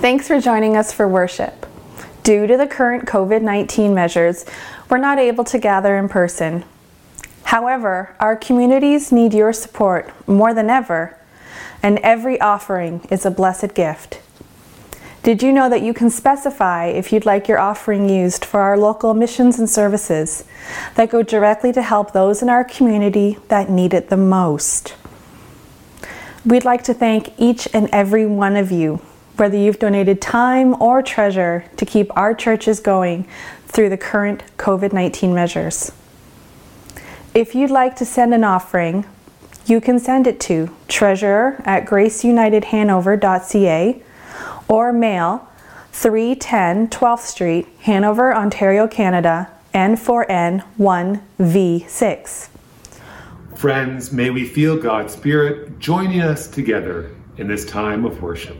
Thanks for joining us for worship. Due to the current COVID 19 measures, we're not able to gather in person. However, our communities need your support more than ever, and every offering is a blessed gift. Did you know that you can specify if you'd like your offering used for our local missions and services that go directly to help those in our community that need it the most? We'd like to thank each and every one of you whether you've donated time or treasure to keep our churches going through the current COVID 19 measures. If you'd like to send an offering, you can send it to treasurer at graceunitedhanover.ca or mail 310 12th Street, Hanover, Ontario, Canada, N4N 1V6. Friends, may we feel God's Spirit joining us together in this time of worship.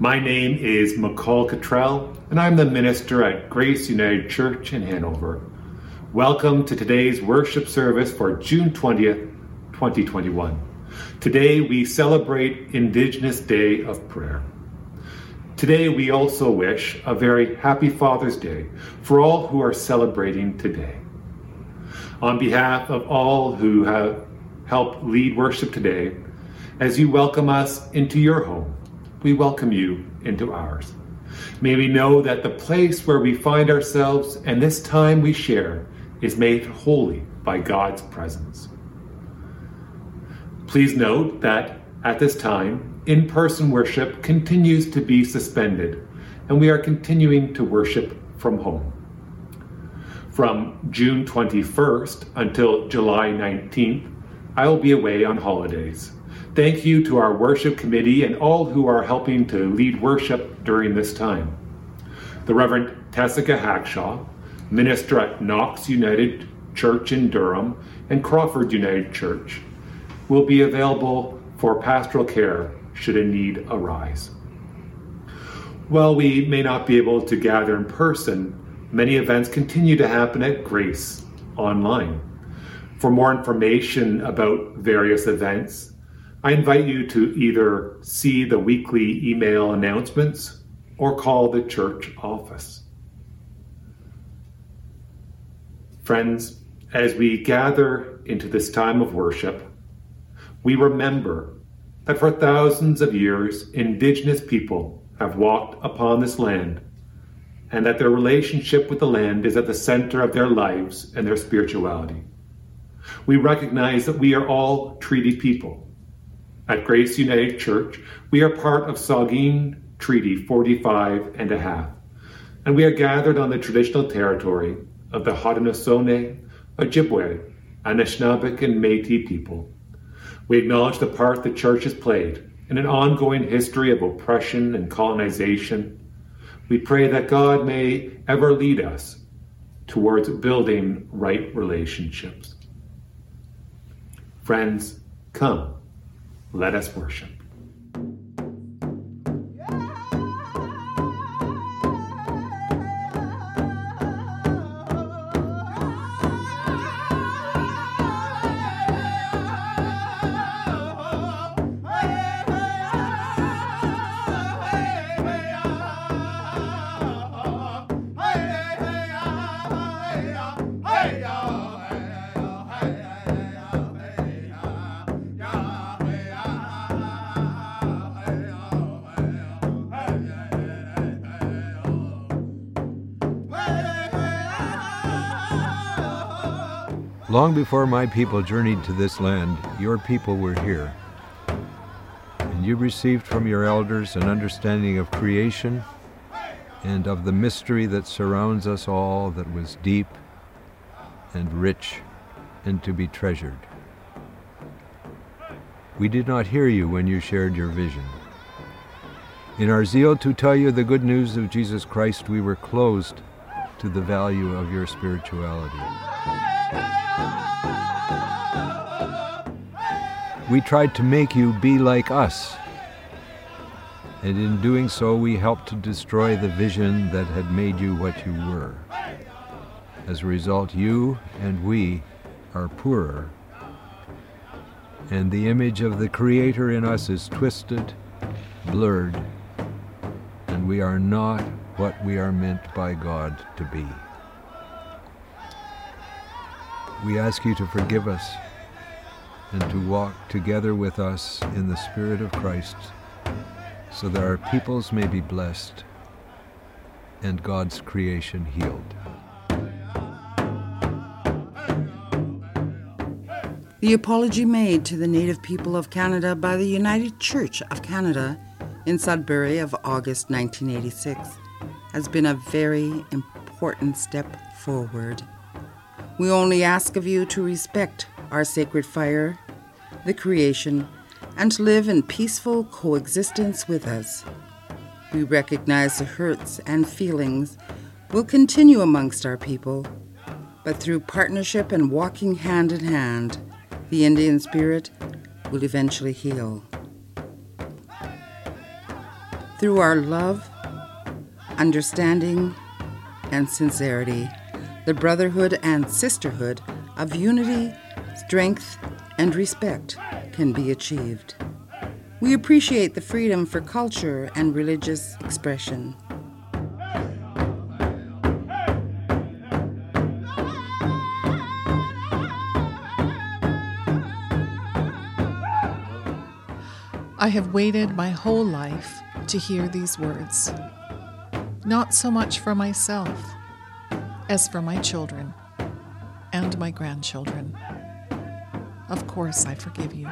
My name is McCall Cottrell, and I'm the minister at Grace United Church in Hanover. Welcome to today's worship service for June 20th, 2021. Today we celebrate Indigenous Day of Prayer. Today we also wish a very happy Father's Day for all who are celebrating today. On behalf of all who have helped lead worship today, as you welcome us into your home, we welcome you into ours. May we know that the place where we find ourselves and this time we share is made holy by God's presence. Please note that at this time, in person worship continues to be suspended, and we are continuing to worship from home. From June 21st until July 19th, I will be away on holidays. Thank you to our worship committee and all who are helping to lead worship during this time. The Reverend Jessica Hackshaw, minister at Knox United Church in Durham and Crawford United Church, will be available for pastoral care should a need arise. While we may not be able to gather in person, many events continue to happen at Grace online. For more information about various events, I invite you to either see the weekly email announcements or call the church office. Friends, as we gather into this time of worship, we remember that for thousands of years, Indigenous people have walked upon this land, and that their relationship with the land is at the center of their lives and their spirituality. We recognize that we are all treaty people at Grace United Church, we are part of Saugeen Treaty 45 and a half, and we are gathered on the traditional territory of the Haudenosaunee, Ojibwe, Anishinaabeg, and Métis people. We acknowledge the part the church has played in an ongoing history of oppression and colonization. We pray that God may ever lead us towards building right relationships. Friends, come let us worship. Long before my people journeyed to this land, your people were here. And you received from your elders an understanding of creation and of the mystery that surrounds us all that was deep and rich and to be treasured. We did not hear you when you shared your vision. In our zeal to tell you the good news of Jesus Christ, we were closed to the value of your spirituality. We tried to make you be like us. And in doing so, we helped to destroy the vision that had made you what you were. As a result, you and we are poorer. And the image of the Creator in us is twisted, blurred, and we are not what we are meant by God to be. We ask you to forgive us and to walk together with us in the Spirit of Christ so that our peoples may be blessed and God's creation healed. The apology made to the Native people of Canada by the United Church of Canada in Sudbury of August 1986 has been a very important step forward. We only ask of you to respect our sacred fire, the creation, and live in peaceful coexistence with us. We recognize the hurts and feelings will continue amongst our people, but through partnership and walking hand in hand, the Indian spirit will eventually heal. Through our love, understanding, and sincerity, the brotherhood and sisterhood of unity, strength, and respect can be achieved. We appreciate the freedom for culture and religious expression. I have waited my whole life to hear these words, not so much for myself as for my children and my grandchildren. Of course, I forgive you.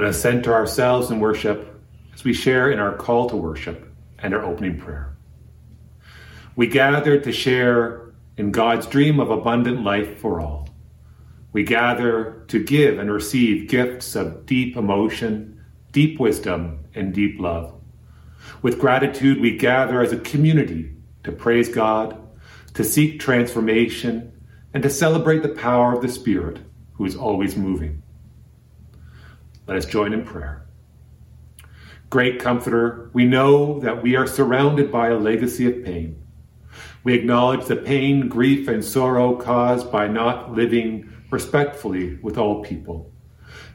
Let us center ourselves in worship as we share in our call to worship and our opening prayer. We gather to share in God's dream of abundant life for all. We gather to give and receive gifts of deep emotion, deep wisdom, and deep love. With gratitude, we gather as a community to praise God, to seek transformation, and to celebrate the power of the Spirit who is always moving. Let us join in prayer. Great Comforter, we know that we are surrounded by a legacy of pain. We acknowledge the pain, grief, and sorrow caused by not living respectfully with all people.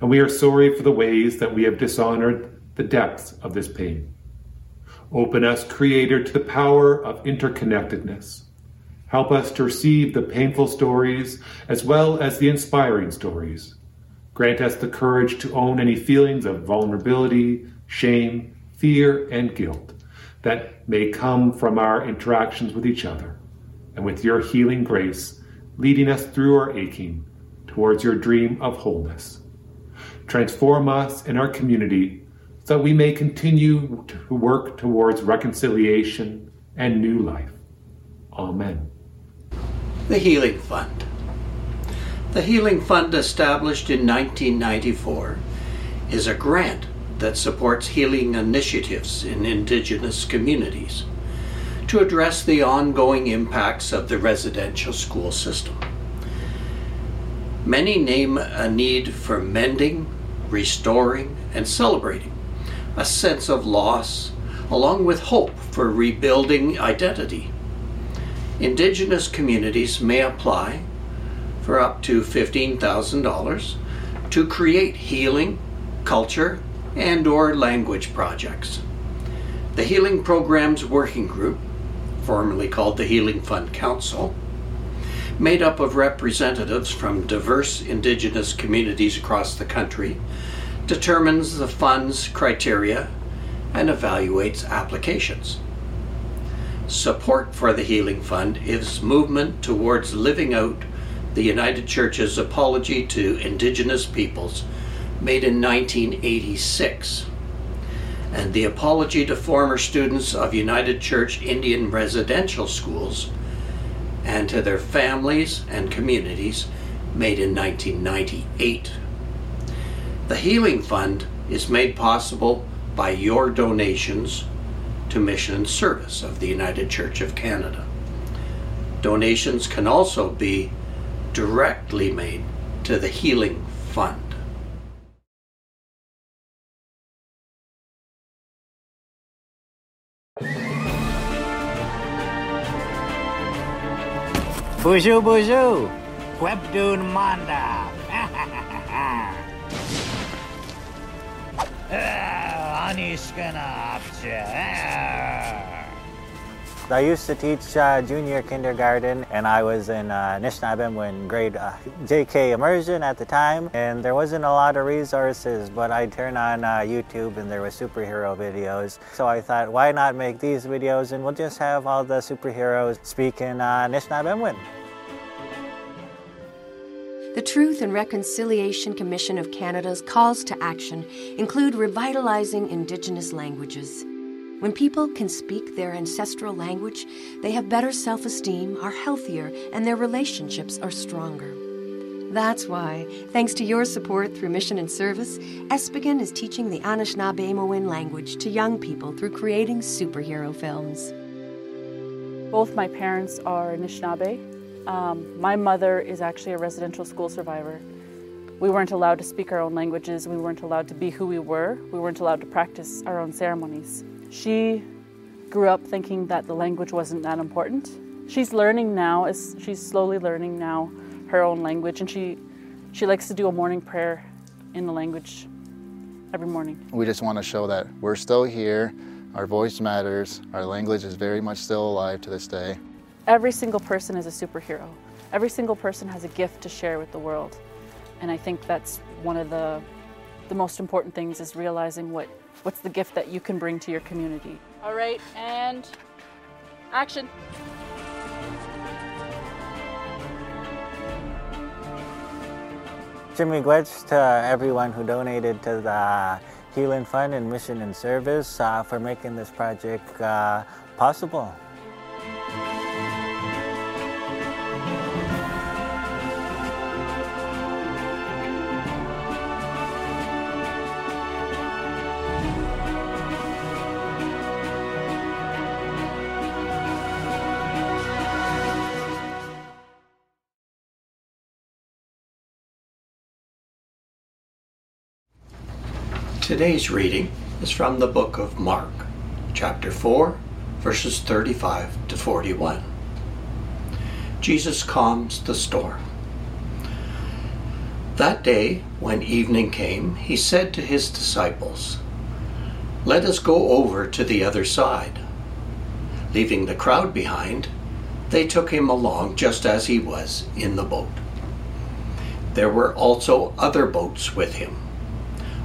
And we are sorry for the ways that we have dishonored the depths of this pain. Open us, Creator, to the power of interconnectedness. Help us to receive the painful stories as well as the inspiring stories. Grant us the courage to own any feelings of vulnerability, shame, fear, and guilt that may come from our interactions with each other, and with your healing grace, leading us through our aching towards your dream of wholeness. Transform us and our community so that we may continue to work towards reconciliation and new life. Amen. The Healing Fund. The Healing Fund, established in 1994, is a grant that supports healing initiatives in Indigenous communities to address the ongoing impacts of the residential school system. Many name a need for mending, restoring, and celebrating, a sense of loss, along with hope for rebuilding identity. Indigenous communities may apply for up to $15,000 to create healing, culture, and or language projects. The Healing Programs Working Group, formerly called the Healing Fund Council, made up of representatives from diverse Indigenous communities across the country, determines the fund's criteria and evaluates applications. Support for the Healing Fund is movement towards living out the United Church's apology to Indigenous peoples made in 1986 and the apology to former students of United Church Indian residential schools and to their families and communities made in 1998. The Healing Fund is made possible by your donations to mission and service of the United Church of Canada. Donations can also be directly made to the Healing Fund. Bonjour, bonjour. Webdun Manda. Ah, I used to teach uh, junior kindergarten, and I was in uh, grade uh, JK immersion at the time. And there wasn't a lot of resources, but I turned on uh, YouTube and there were superhero videos. So I thought, why not make these videos and we'll just have all the superheroes speak in uh. The Truth and Reconciliation Commission of Canada's calls to action include revitalizing Indigenous languages. When people can speak their ancestral language, they have better self esteem, are healthier, and their relationships are stronger. That's why, thanks to your support through mission and service, Espigan is teaching the Anishinaabemowin language to young people through creating superhero films. Both my parents are Anishinaabe. Um, my mother is actually a residential school survivor. We weren't allowed to speak our own languages. We weren't allowed to be who we were. We weren't allowed to practice our own ceremonies. She grew up thinking that the language wasn't that important. She's learning now, as she's slowly learning now her own language, and she she likes to do a morning prayer in the language every morning. We just want to show that we're still here, our voice matters, our language is very much still alive to this day. Every single person is a superhero. Every single person has a gift to share with the world. And I think that's one of the the most important things is realizing what what's the gift that you can bring to your community. All right, and action. Chi-miigwech to everyone who donated to the Healing Fund and Mission and Service uh, for making this project uh, possible. Today's reading is from the book of Mark, chapter 4, verses 35 to 41. Jesus calms the storm. That day, when evening came, he said to his disciples, Let us go over to the other side. Leaving the crowd behind, they took him along just as he was in the boat. There were also other boats with him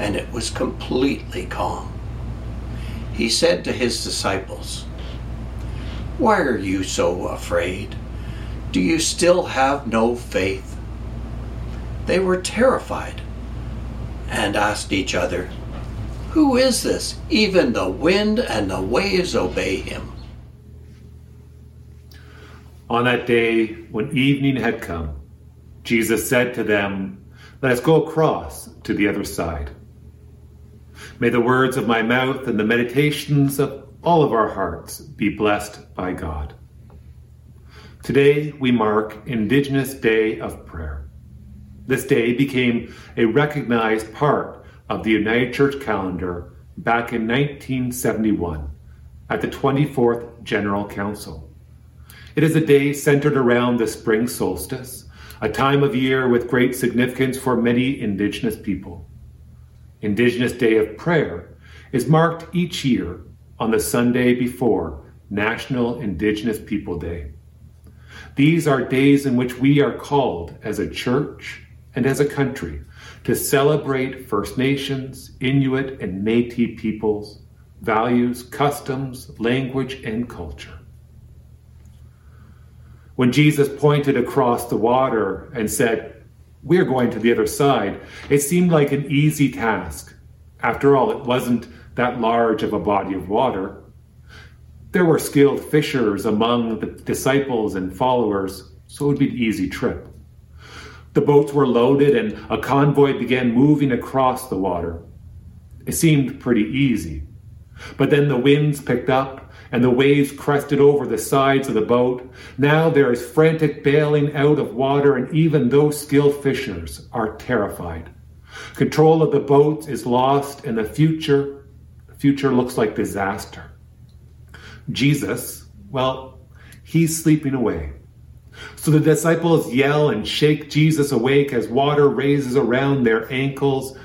and it was completely calm. He said to his disciples, Why are you so afraid? Do you still have no faith? They were terrified and asked each other, Who is this? Even the wind and the waves obey him. On that day, when evening had come, Jesus said to them, Let us go across to the other side. May the words of my mouth and the meditations of all of our hearts be blessed by God. Today we mark Indigenous Day of Prayer. This day became a recognized part of the United Church calendar back in 1971 at the 24th General Council. It is a day centered around the spring solstice, a time of year with great significance for many Indigenous people. Indigenous Day of Prayer, is marked each year on the Sunday before National Indigenous People Day. These are days in which we are called as a church and as a country to celebrate First Nations, Inuit, and Metis peoples, values, customs, language, and culture. When Jesus pointed across the water and said, We're going to the other side, it seemed like an easy task. After all, it wasn't that large of a body of water. There were skilled fishers among the disciples and followers, so it would be an easy trip. The boats were loaded and a convoy began moving across the water. It seemed pretty easy. But then the winds picked up and the waves crested over the sides of the boat. Now there is frantic bailing out of water, and even those skilled fishers are terrified. Control of the boats is lost, and the future, the future looks like disaster. Jesus, well, he's sleeping away. So the disciples yell and shake Jesus awake as water raises around their ankles.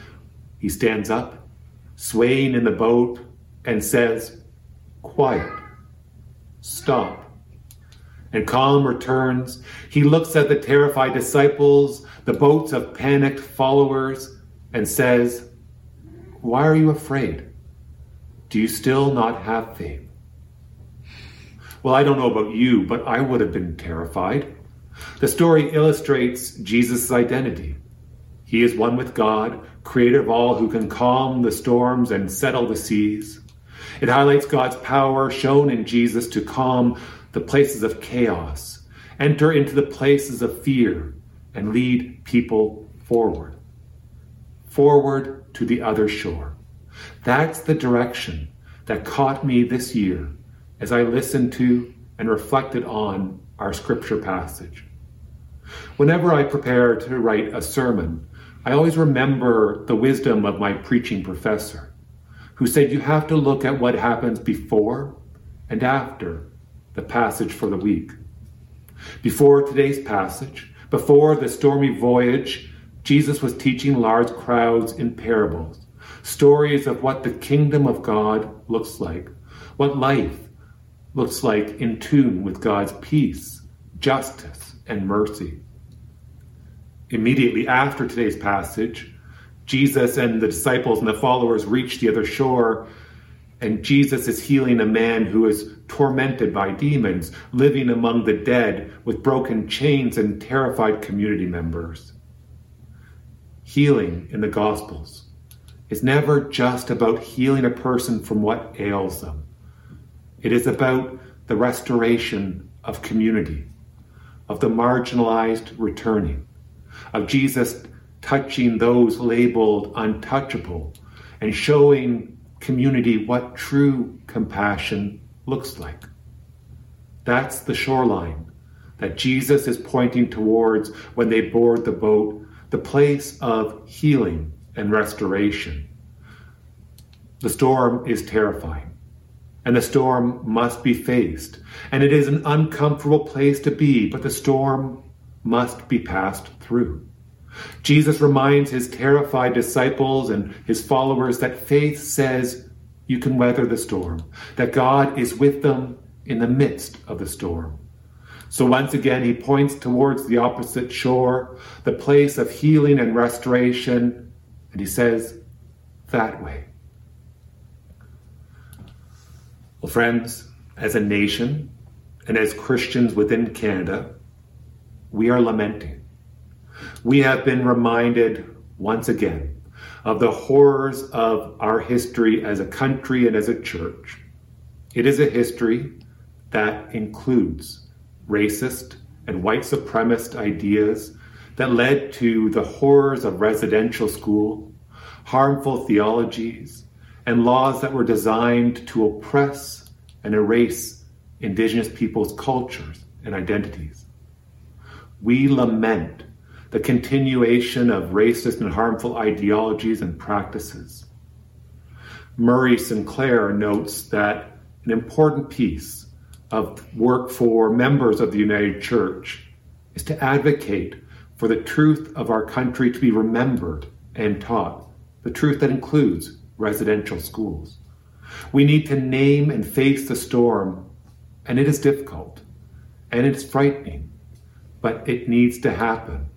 He stands up, swaying in the boat, and says, Quiet, stop. And calm returns. He looks at the terrified disciples, the boats of panicked followers, and says, Why are you afraid? Do you still not have faith? Well, I don't know about you, but I would have been terrified. The story illustrates Jesus' identity. He is one with God, creator of all who can calm the storms and settle the seas. It highlights God's power shown in Jesus to calm the places of chaos, enter into the places of fear, and lead people forward. Forward to the other shore. That's the direction that caught me this year as I listened to and reflected on our scripture passage. Whenever I prepare to write a sermon, I always remember the wisdom of my preaching professor, who said you have to look at what happens before and after the passage for the week. Before today's passage, before the stormy voyage, Jesus was teaching large crowds in parables, stories of what the kingdom of God looks like, what life looks like in tune with God's peace, justice, and mercy. Immediately after today's passage, Jesus and the disciples and the followers reach the other shore, and Jesus is healing a man who is tormented by demons, living among the dead with broken chains and terrified community members. Healing in the Gospels is never just about healing a person from what ails them. It is about the restoration of community, of the marginalized returning, of Jesus touching those labeled untouchable and showing community what true compassion looks like. That's the shoreline that Jesus is pointing towards when they board the boat, the place of healing and restoration. The storm is terrifying and the storm must be faced. And it is an uncomfortable place to be, but the storm must be passed through. Jesus reminds his terrified disciples and his followers that faith says you can weather the storm, that God is with them in the midst of the storm. So once again, he points towards the opposite shore, the place of healing and restoration, and he says, that way. Well, friends, as a nation and as Christians within Canada, we are lamenting. We have been reminded once again of the horrors of our history as a country and as a church. It is a history that includes racist and white supremacist ideas that led to the horrors of residential school, harmful theologies, and laws that were designed to oppress and erase Indigenous peoples' cultures and identities. We lament the continuation of racist and harmful ideologies and practices. Murray Sinclair notes that an important piece of work for members of the United Church is to advocate for the truth of our country to be remembered and taught, the truth that includes residential schools. We need to name and face the storm, and it is difficult and it's frightening, but it needs to happen.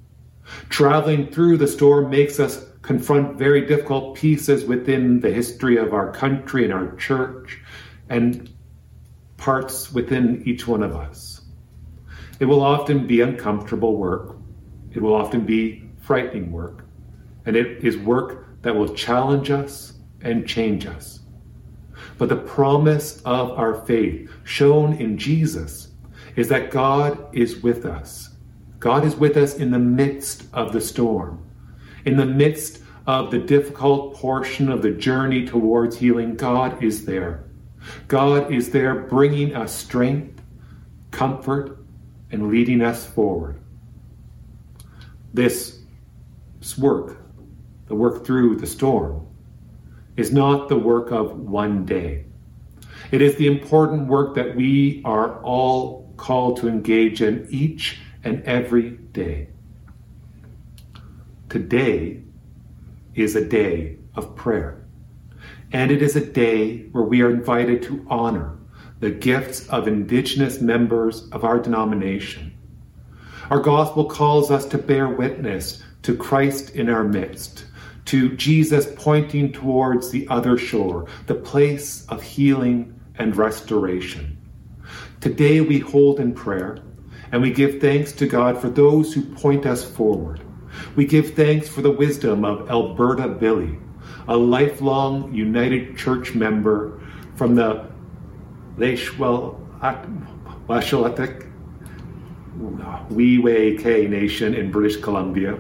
Traveling through the storm makes us confront very difficult pieces within the history of our country and our church and parts within each one of us. It will often be uncomfortable work. It will often be frightening work. And it is work that will challenge us and change us. But the promise of our faith, shown in Jesus, is that God is with us. God is with us in the midst of the storm, in the midst of the difficult portion of the journey towards healing. God is there. God is there bringing us strength, comfort, and leading us forward. This work, the work through the storm, is not the work of one day. It is the important work that we are all called to engage in each and every day. Today is a day of prayer, and it is a day where we are invited to honor the gifts of Indigenous members of our denomination. Our gospel calls us to bear witness to Christ in our midst to Jesus pointing towards the other shore, the place of healing and restoration. Today we hold in prayer and we give thanks to God for those who point us forward. We give thanks for the wisdom of Alberta Billy, a lifelong United Church member from the We Wai Kai Nation in British Columbia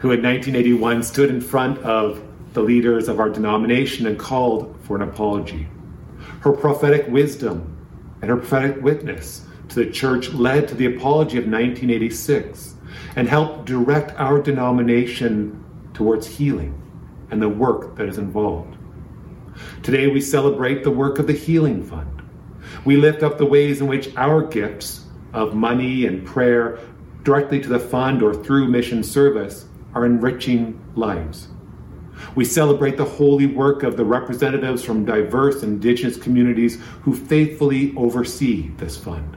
who in 1981 stood in front of the leaders of our denomination and called for an apology. Her prophetic wisdom and her prophetic witness to the church led to the apology of 1986 and helped direct our denomination towards healing and the work that is involved. Today we celebrate the work of the Healing Fund. We lift up the ways in which our gifts of money and prayer directly to the fund or through mission service are enriching lives. We celebrate the holy work of the representatives from diverse Indigenous communities who faithfully oversee this fund.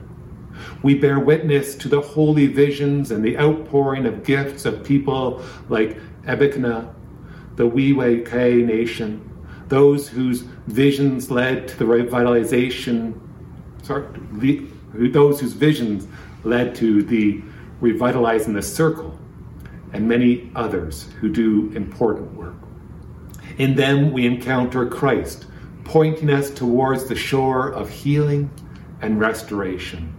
We bear witness to the holy visions and the outpouring of gifts of people like Ebikna, the Wiwe Nation, those whose visions led to the revitalization, sorry, those whose visions led to the revitalizing the circle and many others who do important work. In them, we encounter Christ, pointing us towards the shore of healing and restoration.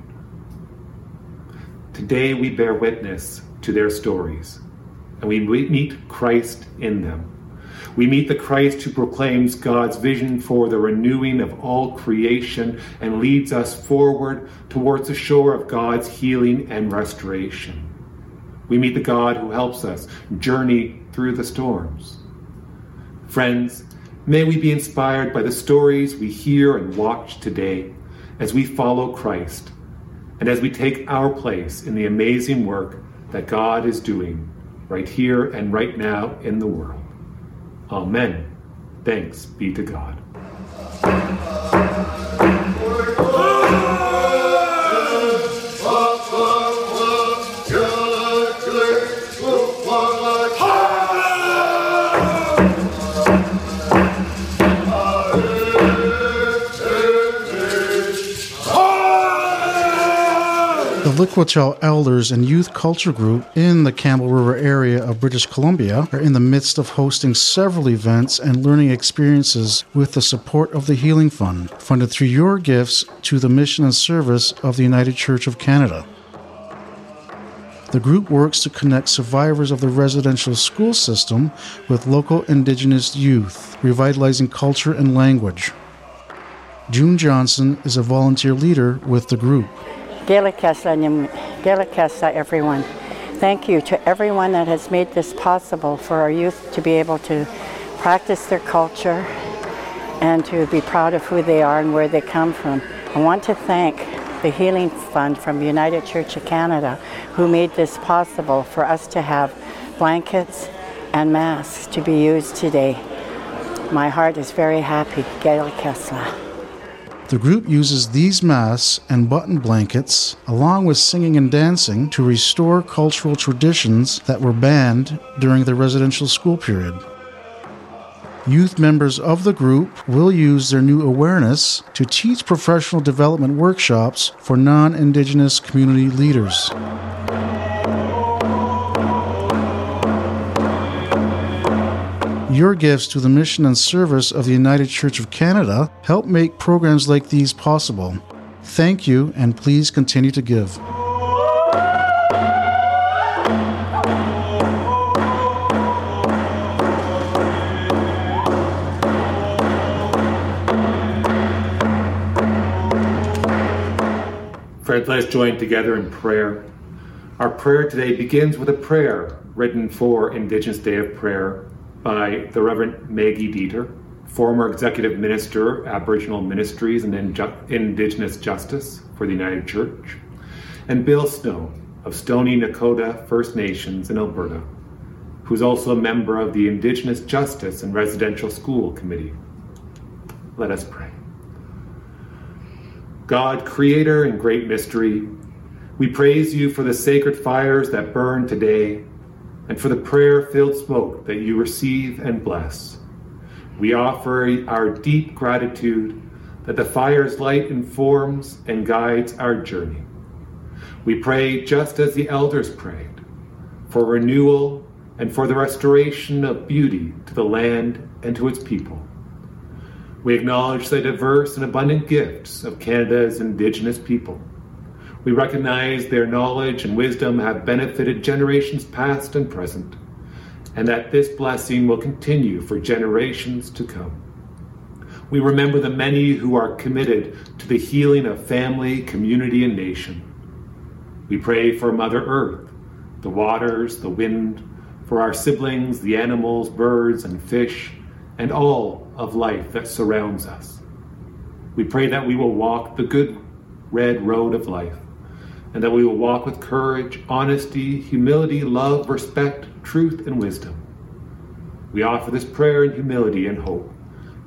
Today, we bear witness to their stories, and we meet Christ in them. We meet the Christ who proclaims God's vision for the renewing of all creation and leads us forward towards the shore of God's healing and restoration. We meet the God who helps us journey through the storms. Friends, may we be inspired by the stories we hear and watch today as we follow Christ and as we take our place in the amazing work that God is doing right here and right now in the world. Amen. Thanks be to God. Liquitel Elders and Youth Culture Group in the Campbell River area of British Columbia are in the midst of hosting several events and learning experiences with the support of the Healing Fund, funded through your gifts to the mission and service of the United Church of Canada. The group works to connect survivors of the residential school system with local Indigenous youth, revitalizing culture and language. June Johnson is a volunteer leader with the group. Gilakas'la, everyone. Thank you to everyone that has made this possible for our youth to be able to practice their culture and to be proud of who they are and where they come from. I want to thank the Healing Fund from United Church of Canada who made this possible for us to have blankets and masks to be used today. My heart is very happy. Gilakas'la. The group uses these masks and button blankets, along with singing and dancing, to restore cultural traditions that were banned during the residential school period. Youth members of the group will use their new awareness to teach professional development workshops for non Indigenous community leaders. Your gifts to the mission and service of the United Church of Canada help make programs like these possible. Thank you, and please continue to give. Friends, let's join together in prayer. Our prayer today begins with a prayer written for Indigenous Day of Prayer by the Reverend Maggie Dieter, former Executive Minister, Aboriginal Ministries and Indigenous Justice for the United Church, and Bill Snow of Stoney Nakoda First Nations in Alberta, who's also a member of the Indigenous Justice and Residential School Committee. Let us pray. God, Creator and Great Mystery, we praise you for the sacred fires that burn today and for the prayer filled smoke that you receive and bless. We offer our deep gratitude that the fire's light informs and guides our journey. We pray just as the elders prayed for renewal and for the restoration of beauty to the land and to its people. We acknowledge the diverse and abundant gifts of Canada's Indigenous people we recognize their knowledge and wisdom have benefited generations past and present, and that this blessing will continue for generations to come. We remember the many who are committed to the healing of family, community, and nation. We pray for Mother Earth, the waters, the wind, for our siblings, the animals, birds, and fish, and all of life that surrounds us. We pray that we will walk the good red road of life and that we will walk with courage, honesty, humility, love, respect, truth, and wisdom. We offer this prayer in humility and hope,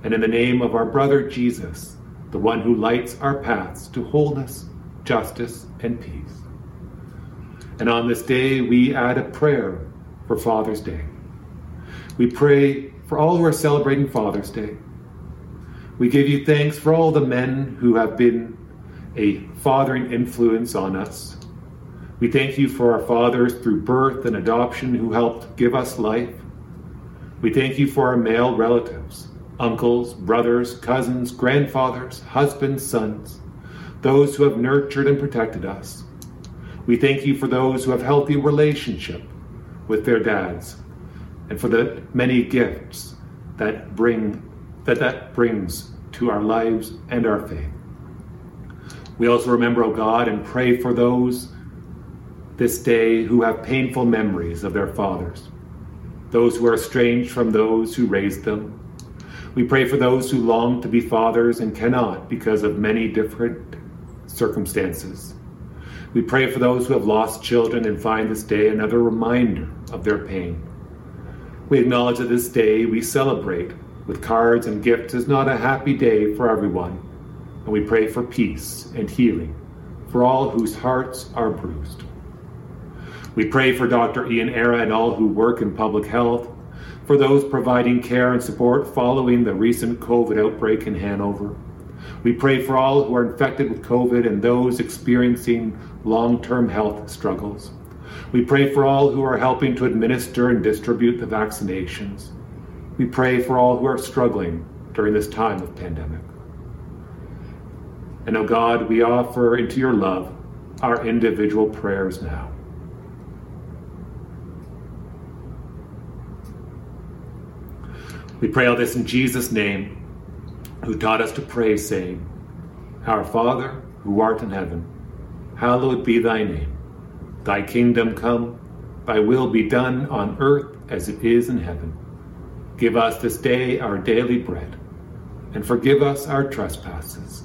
and in the name of our brother Jesus, the one who lights our paths to wholeness, justice, and peace. And on this day, we add a prayer for Father's Day. We pray for all who are celebrating Father's Day. We give you thanks for all the men who have been a fathering influence on us. We thank you for our fathers through birth and adoption who helped give us life. We thank you for our male relatives, uncles, brothers, cousins, grandfathers, husbands, sons, those who have nurtured and protected us. We thank you for those who have healthy relationship with their dads and for the many gifts that bring that that brings to our lives and our faith. We also remember, O God, and pray for those this day who have painful memories of their fathers, those who are estranged from those who raised them. We pray for those who long to be fathers and cannot because of many different circumstances. We pray for those who have lost children and find this day another reminder of their pain. We acknowledge that this day we celebrate with cards and gifts is not a happy day for everyone and we pray for peace and healing for all whose hearts are bruised. We pray for Dr. Ian Arra and all who work in public health, for those providing care and support following the recent COVID outbreak in Hanover. We pray for all who are infected with COVID and those experiencing long term health struggles. We pray for all who are helping to administer and distribute the vaccinations. We pray for all who are struggling during this time of pandemic. And, O oh God, we offer into your love our individual prayers now. We pray all this in Jesus' name, who taught us to pray, saying, Our Father, who art in heaven, hallowed be thy name. Thy kingdom come, thy will be done on earth as it is in heaven. Give us this day our daily bread, and forgive us our trespasses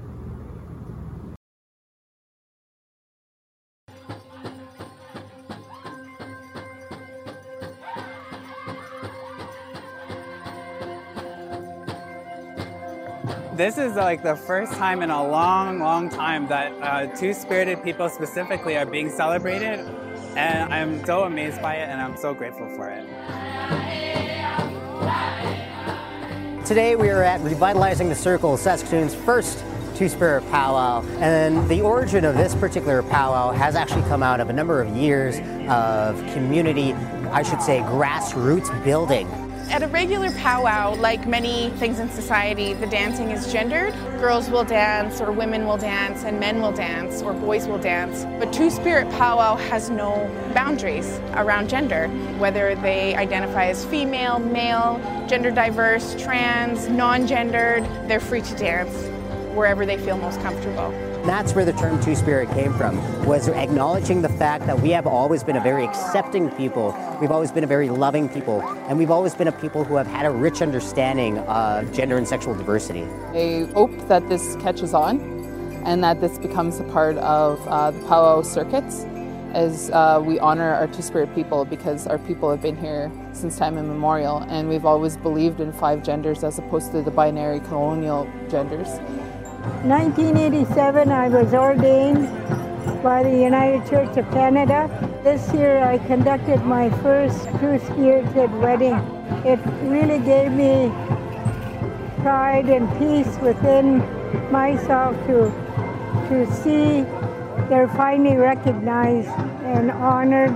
This is like the first time in a long, long time that uh, two spirited people specifically are being celebrated. And I'm so amazed by it and I'm so grateful for it. Today we are at Revitalizing the Circle, Saskatoon's first Two Spirit powwow. And the origin of this particular powwow has actually come out of a number of years of community, I should say, grassroots building. At a regular powwow, like many things in society, the dancing is gendered. Girls will dance, or women will dance, and men will dance, or boys will dance. But Two Spirit powwow has no boundaries around gender, whether they identify as female, male, gender diverse, trans, non gendered, they're free to dance wherever they feel most comfortable. That's where the term Two Spirit came from, was acknowledging the fact that we have always been a very accepting people, we've always been a very loving people, and we've always been a people who have had a rich understanding of gender and sexual diversity. I hope that this catches on and that this becomes a part of uh, the powwow circuits as uh, we honor our Two Spirit people because our people have been here since time immemorial and we've always believed in five genders as opposed to the binary colonial genders. 1987, I was ordained by the United Church of Canada. This year, I conducted my first Spirited wedding. It really gave me pride and peace within myself to, to see they're finally recognized and honored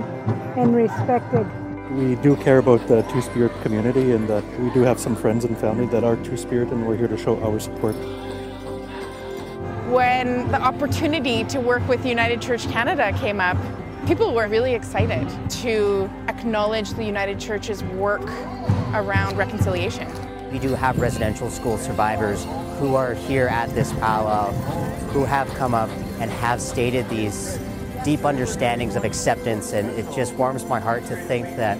and respected. We do care about the Two Spirit community and that we do have some friends and family that are Two Spirit and we're here to show our support when the opportunity to work with United Church Canada came up, people were really excited to acknowledge the United Church's work around reconciliation. We do have residential school survivors who are here at this powwow who have come up and have stated these deep understandings of acceptance, and it just warms my heart to think that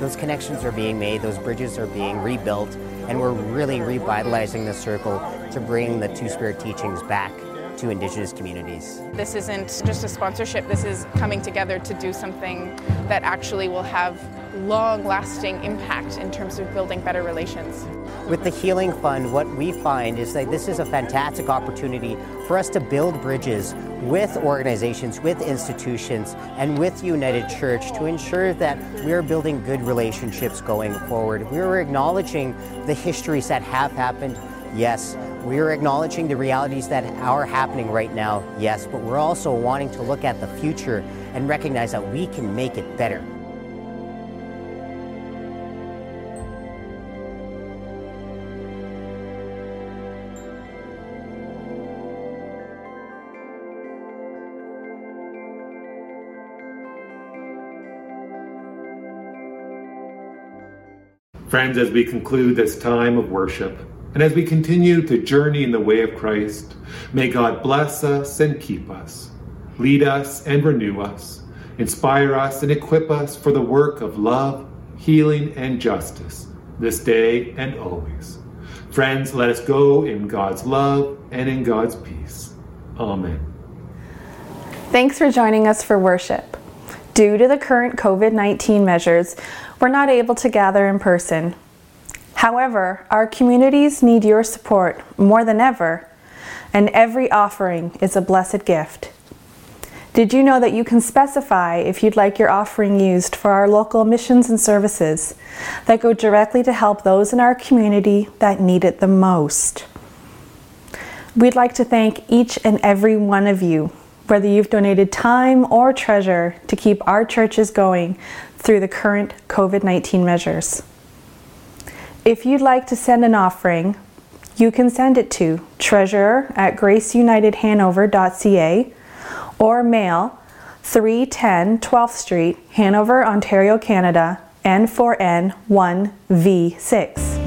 those connections are being made, those bridges are being rebuilt, and we're really revitalizing the circle to bring the Two Spirit teachings back to Indigenous communities. This isn't just a sponsorship, this is coming together to do something that actually will have long lasting impact in terms of building better relations. With the Healing Fund, what we find is that this is a fantastic opportunity for us to build bridges with organizations, with institutions, and with United Church to ensure that we are building good relationships going forward. We are acknowledging the histories that have happened, yes. We are acknowledging the realities that are happening right now, yes, but we're also wanting to look at the future and recognize that we can make it better. Friends, as we conclude this time of worship, and as we continue to journey in the way of Christ, may God bless us and keep us, lead us and renew us, inspire us and equip us for the work of love, healing, and justice this day and always. Friends, let us go in God's love and in God's peace. Amen. Thanks for joining us for worship. Due to the current COVID 19 measures, we're not able to gather in person. However, our communities need your support more than ever, and every offering is a blessed gift. Did you know that you can specify if you'd like your offering used for our local missions and services that go directly to help those in our community that need it the most? We'd like to thank each and every one of you, whether you've donated time or treasure to keep our churches going through the current COVID 19 measures. If you'd like to send an offering, you can send it to treasurer at graceunitedhanover.ca or mail 310 12th Street, Hanover, Ontario, Canada, N4N1V6.